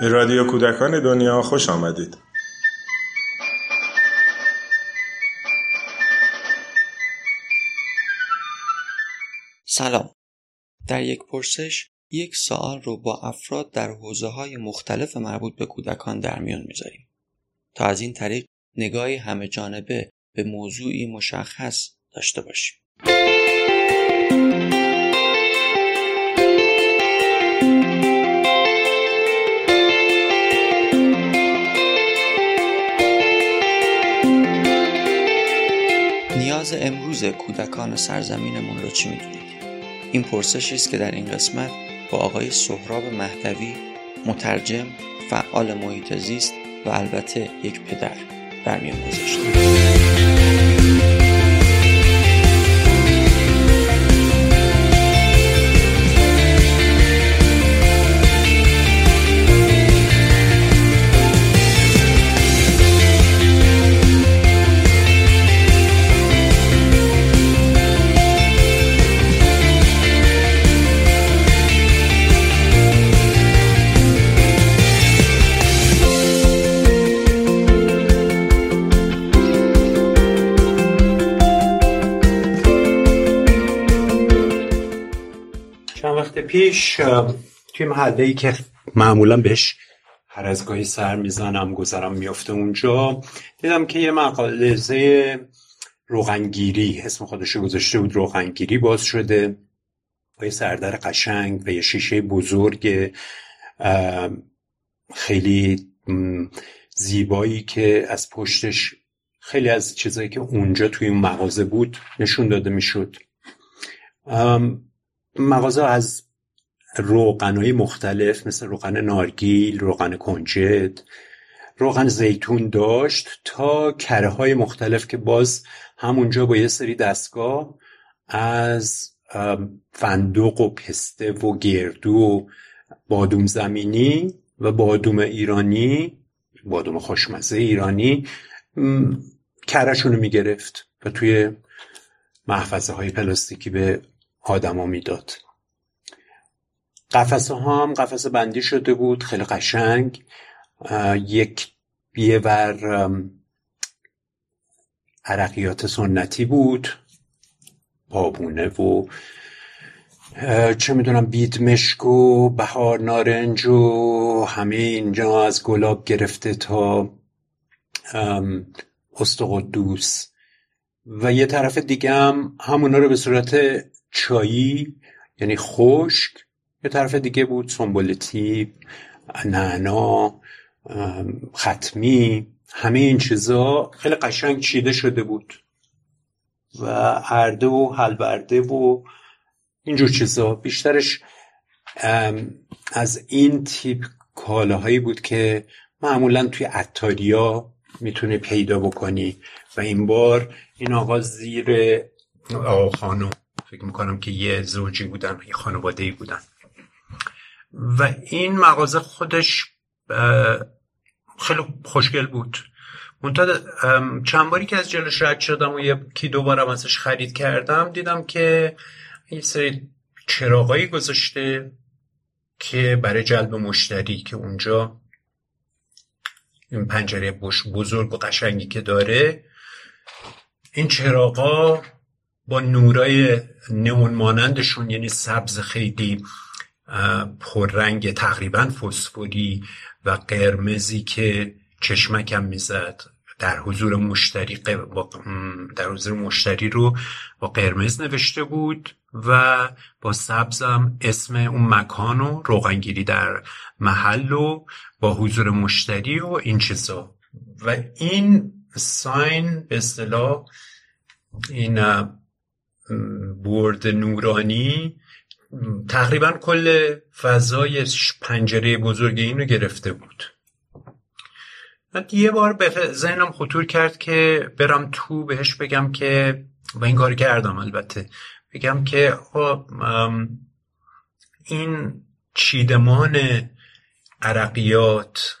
به رادیو کودکان دنیا خوش آمدید. سلام. در یک پرسش یک سوال رو با افراد در حوزه های مختلف مربوط به کودکان در میان می‌ذاریم تا از این طریق نگاهی همه جانبه به موضوعی مشخص داشته باشیم. نیاز امروز کودکان سرزمینمون رو چی می‌دونید؟ این پرسشی است که در این قسمت با آقای سهراب مهدوی مترجم فعال محیط زیست و البته یک پدر در میان گذاشتیم پیش توی محله ای که معمولا بهش هر از گاهی سر می‌زنم گذرم میفته اونجا دیدم که یه مقالزه روغنگیری اسم خودشو گذاشته بود روغنگیری باز شده. با یه سردر قشنگ و یه شیشه بزرگ خیلی زیبایی که از پشتش خیلی از چیزایی که اونجا توی این مغازه بود نشون داده می‌شد. مغازه از روغنهای مختلف مثل روغن نارگیل، روغن کنجد، روغن زیتون داشت تا کره های مختلف که باز همونجا با یه سری دستگاه از فندق و پسته و گردو و بادوم زمینی و بادوم ایرانی بادوم خوشمزه ایرانی کرهشون رو می‌گرفت و توی محفظه های پلاستیکی به آدما می‌داد. قفسه ها هم قفسه بندی شده بود خیلی قشنگ. یک یه ور عرقیات سنتی بود. بابونه و چه می‌دونم بید مشک و بهار نارنج و همه اینجا از گلاب گرفته تا استقدوس. و یه طرف دیگه هم همونا رو به صورت چایی یعنی خشک یه طرف دیگه بود سنبولتی نعنا ختمی همه این چیزا خیلی قشنگ چیده شده بود. و ارده و حلبرده و اینجور چیزا. بیشترش از این تیپ کالاهایی بود که معمولا توی عطاریا می‌تونه پیدا بکنی. و این بار این آقا زیر آقا خانم فکر می‌کنم که یه زوجی بودن یه خانواده بودن. و این مغازه خودش خیلی خوشگل بود. منتها چند باری که از جلوش رد شدم و یکی دوبارم ازش خرید کردم دیدم که یه سری چراغایی گذاشته که برای جلب مشتری که اونجا این پنجره بزرگ و قشنگی که داره این چراغا با نورای نمون مانندشون یعنی سبز خیلی پررنگ تقریبا فسفوری و قرمزی که چشمکم می‌زد در حضور مشتری در حضور مشتری رو با قرمز نوشته بود و با سبزم اسم اون مکان و روغنگیری در محل و با حضور مشتری و این چیزا. و این ساین به اصطلاح این برد نورانی تقریبا کل فضای پنجره بزرگ اینو گرفته بود. من یه بار به ذهنم خطور کرد که برم تو بهش بگم که و این کار کردم البته. بگم که این چیدمان عرقیات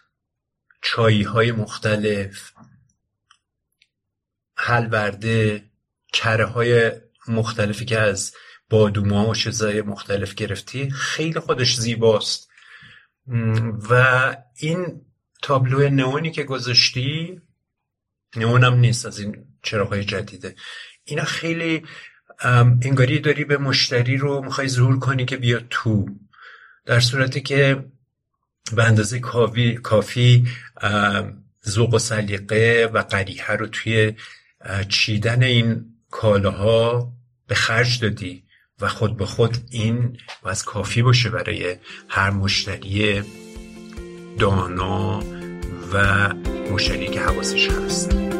چایی های مختلف حلورده کره های مختلفی که از بادوما و چیزای مختلف گرفتی خیلی خودش زیباست. و این تابلو نئونی که گذاشتی نئون هم نیست از این چراغای جدیده. اینا خیلی انگاری داری به مشتری رو می‌خوای زور کنی که بیا تو. در صورتی که به اندازه کافی, کافی ذوق و سلیقه و قریحه رو توی چیدن این کالاها به خرج دادی. و خود به خود این باز کافی باشه برای هر مشتری دانا و مشتری که حواسش هست.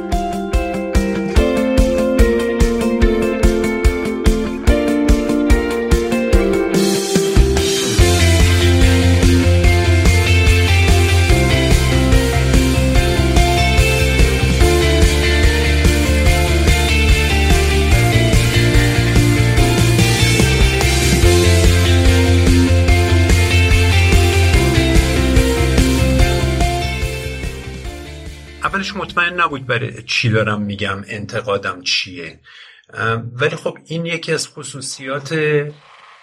اولش مطمئن نبود برای چی دارم میگم انتقادم چیه. ولی خب این یکی از خصوصیات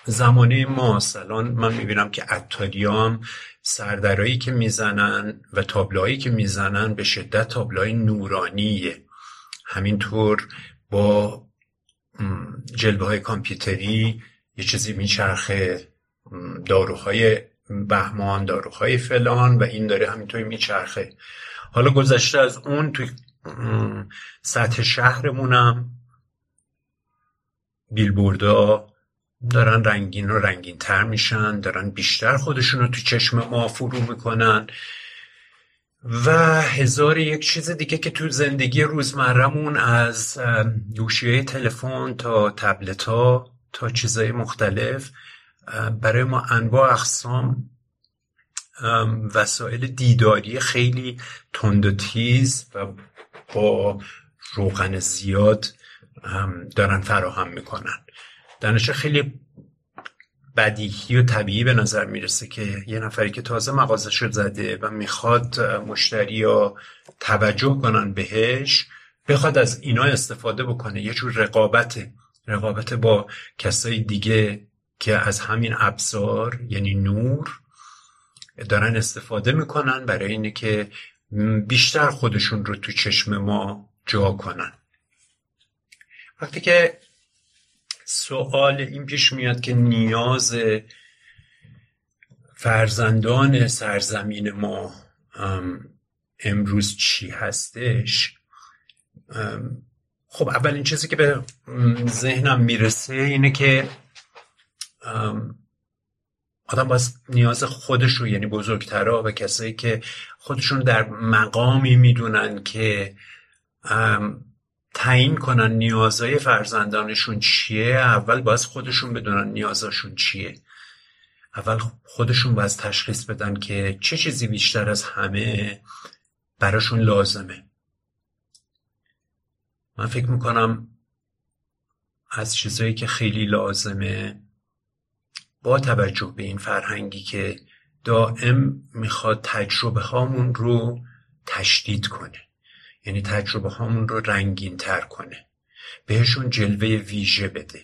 زمانه ماست. الان من می‌بینم که اتاریام سردرایی که می‌زنن و تابلوهایی که می‌زنن به شدت تابلوهای نورانیه. همینطور با جلوه های کامپیوتری یه چیزی میچرخه داروهای بهمان داروهای فلان و این داره همینطوری میچرخه. حالا گذشته از اون توی سطح شهرمونم بیلبوردا دارن رنگین و رنگین تر میشن دارن بیشتر خودشون رو تو چشم ما فرو می‌کنن. و هزار یک چیز دیگه که تو زندگی روزمرهمون از گوشی تلفن تا تبلت ها تا چیزهای مختلف برای ما انواع اقسام وسایل دیداری خیلی تند و تیز و با روغن زیاد دارن فراهم می‌کنن. دانش خیلی بدیهی و طبیعی به نظر می‌رسه که یه نفری که تازه مغازش زده و می‌خواد مشتری یا توجه کنن بهش بخواد از اینا استفاده بکنه. یه جور رقابته. رقابت با کسای دیگه که از همین ابزار یعنی نور دارن استفاده می‌کنن برای اینه که بیشتر خودشون رو تو چشم ما جا کنن. وقتی که سوال این پیش میاد که نیاز فرزندان سرزمین ما امروز چی هستش؟ خب اولین چیزی که به ذهنم می‌رسه اینه که آدم باید نیاز خودش رو یعنی بزرگترها و کسایی که خودشون در مقامی می‌دونن که تعیین کنن نیازهای فرزندانشون چیه اول باید خودشون بدونن نیازشون چیه. اول خودشون باید تشخیص بدن که چه چیزی بیشتر از همه براشون لازمه. من فکر می‌کنم از چیزهایی که خیلی لازمه توجه به این فرهنگی که دائم می‌خواد تجربه هامون رو تشدید کنه. یعنی تجربه هامون رو رنگین تر کنه. بهشون جلوه ویژه بده.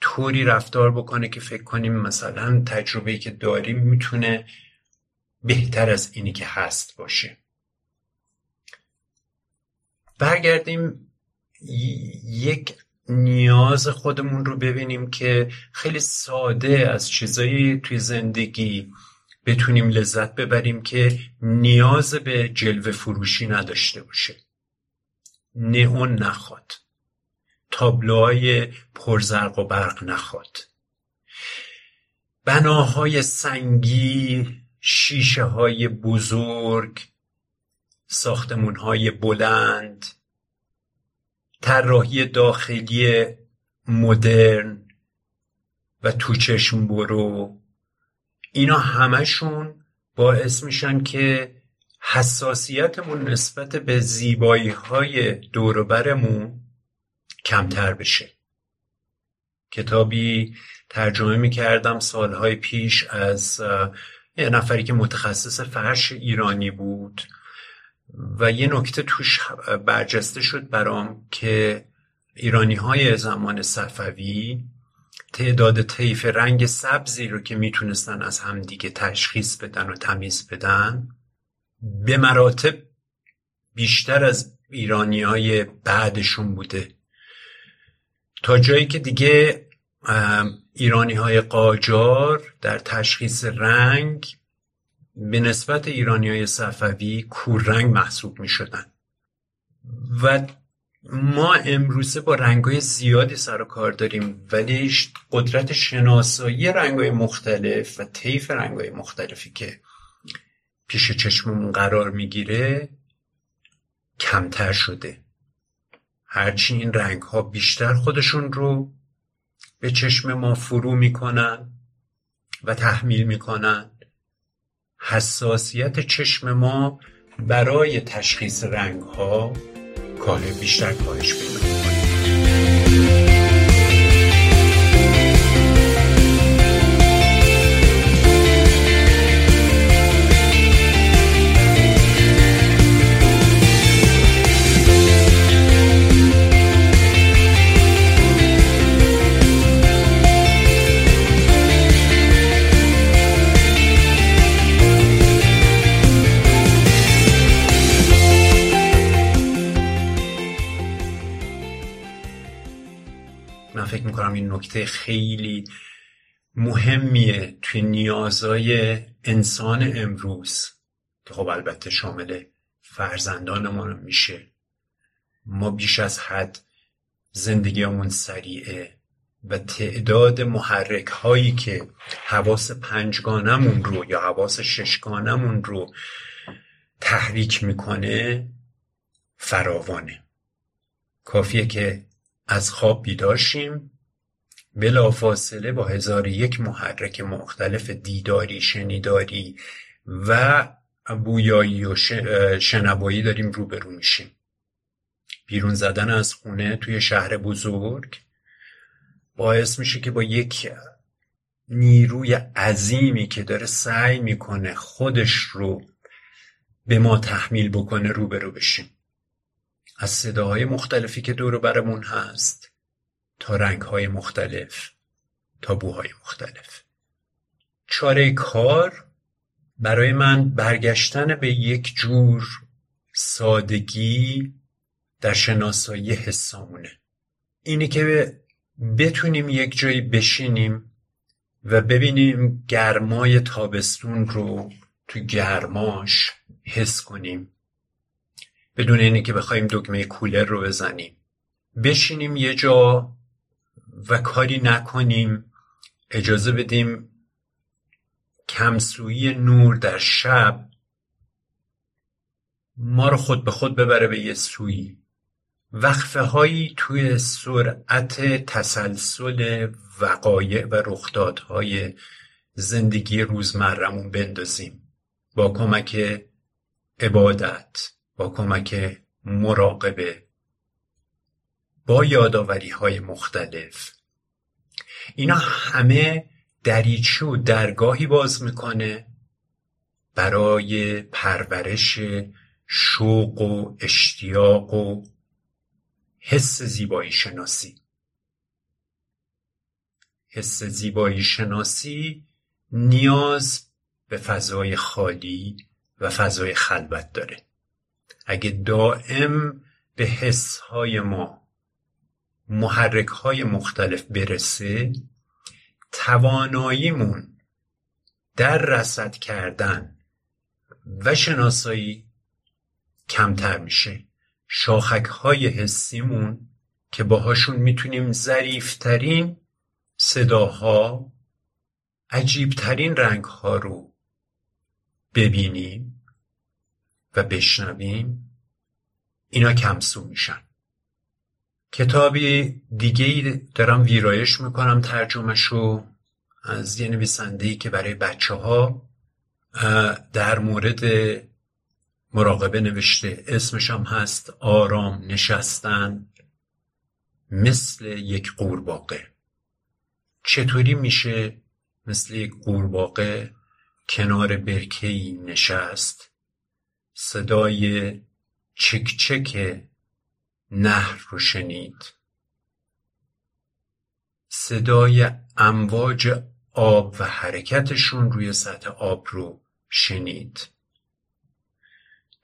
طوری رفتار بکنه که فکر کنیم مثلا تجربه که داریم می‌تونه بهتر از اینی که هست باشه. برگردیم یک نیاز خودمون رو ببینیم که خیلی ساده از چیزایی توی زندگی بتونیم لذت ببریم که نیاز به جلوه فروشی نداشته باشه. نئون نخواد. تابلوهای پرزرق و برق نخواد. بناهای سنگی شیشه های بزرگ ساختمون های بلند طراحی داخلی مدرن و تو چشم برو. اینا همشون باعث میشن که حساسیتمون نسبت به زیبایی های دوروبرمون کمتر بشه. کتابی ترجمه می‌کردم سالهای پیش از یه نفری که متخصص فرش ایرانی بود. و یه نکته توش برجسته شد برام که ایرانی های زمان صفوی تعداد طیف رنگ سبزی رو که می‌تونستن از همدیگه تشخیص بدن و تمیز بدن به مراتب بیشتر از ایرانی های بعدشون بوده. تا جایی که دیگه ایرانی های قاجار در تشخیص رنگ به نسبت ایرانی های صفوی کوررنگ محسوب می شدن و ما امروزه با رنگای زیادی سر و کار داریم ولی قدرت شناسایی رنگای مختلف و طیف رنگای مختلفی که پیش چشممون قرار می‌گیره کمتر شده. هرچی این رنگ ها بیشتر خودشون رو به چشم ما فرو می‌کنن و تحمیل می‌کنن. حساسیت چشم ما برای تشخیص رنگ ها کار بیشتر کاهش پیدا نکته خیلی مهمیه توی نیازهای انسان امروز. که خب البته شامل فرزندانمون میشه. ما بیش از حد زندگیمون سریعه و تعداد محرک هایی که حواس پنجگانمون رو یا حواس ششگانمون رو تحریک می‌کنه فراوانه. کافیه که از خواب بیدار شیم بلافاصله با هزار یک محرک مختلف دیداری شنیداری و بویایی و شنوایی داریم روبرو میشیم. بیرون زدن از خونه توی شهر بزرگ باعث میشه که با یک نیروی عظیمی که داره سعی می‌کنه خودش رو به ما تحمیل بکنه روبرو بشیم. از صداهای مختلفی که دور برمون هست. تا رنگهای مختلف تا بوهای مختلف. چاره کار برای من برگشتن به یک جور سادگی در شناسایی حسامونه. اینی که بتونیم یک جایی بشینیم و ببینیم گرمای تابستون رو تو گرماش حس کنیم. بدون اینی که بخوایم دکمه کولر رو بزنیم. بشینیم یه جا و کاری نکنیم. اجازه بدیم کمسویی نور در شب ما رو خود به خود ببره به یه سویی وقفه هایی توی سرعت تسلسل وقایع و رخدادهای زندگی روزمرمون بندازیم. با کمک عبادت با کمک مراقبه. با یاداوری های مختلف. اینا همه دریچه و درگاهی باز می‌کنه برای پرورش شوق و اشتیاق و حس زیبایی شناسی حس زیبایی شناسی نیاز به فضای خالی و فضای خلوت داره. اگه دائم به حسهای ما محرک های مختلف برسه تواناییمون در رسد کردن و شناسایی کمتر میشه. شاخک های حسیمون که باهاشون می‌تونیم ظریفترین صداها عجیبترین رنگ ها رو ببینیم و بشنویم اینا کمسو میشن. کتابی دیگه دارم ویرایش می‌کنم ترجمهشو از یه نویسنده که برای بچه ها در مورد مراقبه نوشته. اسمش هم هست آرام نشستن مثل یک قورباغه. چطوری میشه مثل یک قورباغه کنار برکهی نشست؟ صدای چک چک نهر رو شنید. صدای امواج آب و حرکتشون روی سطح آب رو شنید.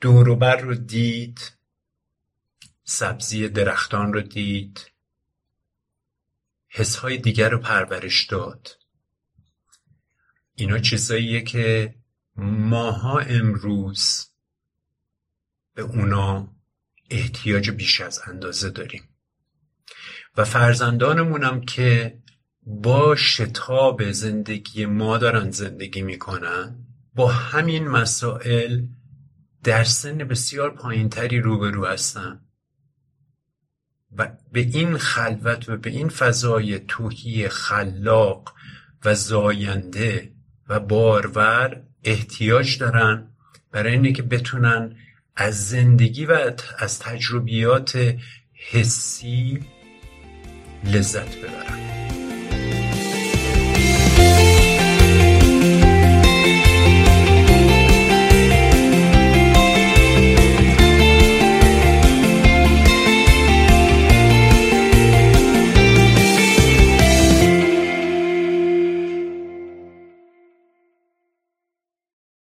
دوروبر رو دید. سبزی درختان رو دید. حسهای دیگر رو پرورش داد. اینا چیزاییه که ماها امروز به اونا احتیاج بیش از اندازه داریم. و فرزندانمونم که با شتاب زندگی ما دارن زندگی می‌کنن با همین مسائل در سن بسیار پایینتری روبرو هستن. و به این خلوت و به این فضای توهی خلاق و زاینده و بارور احتیاج دارن برای اینه که بتونن از زندگی و از تجربیات حسی لذت ببرن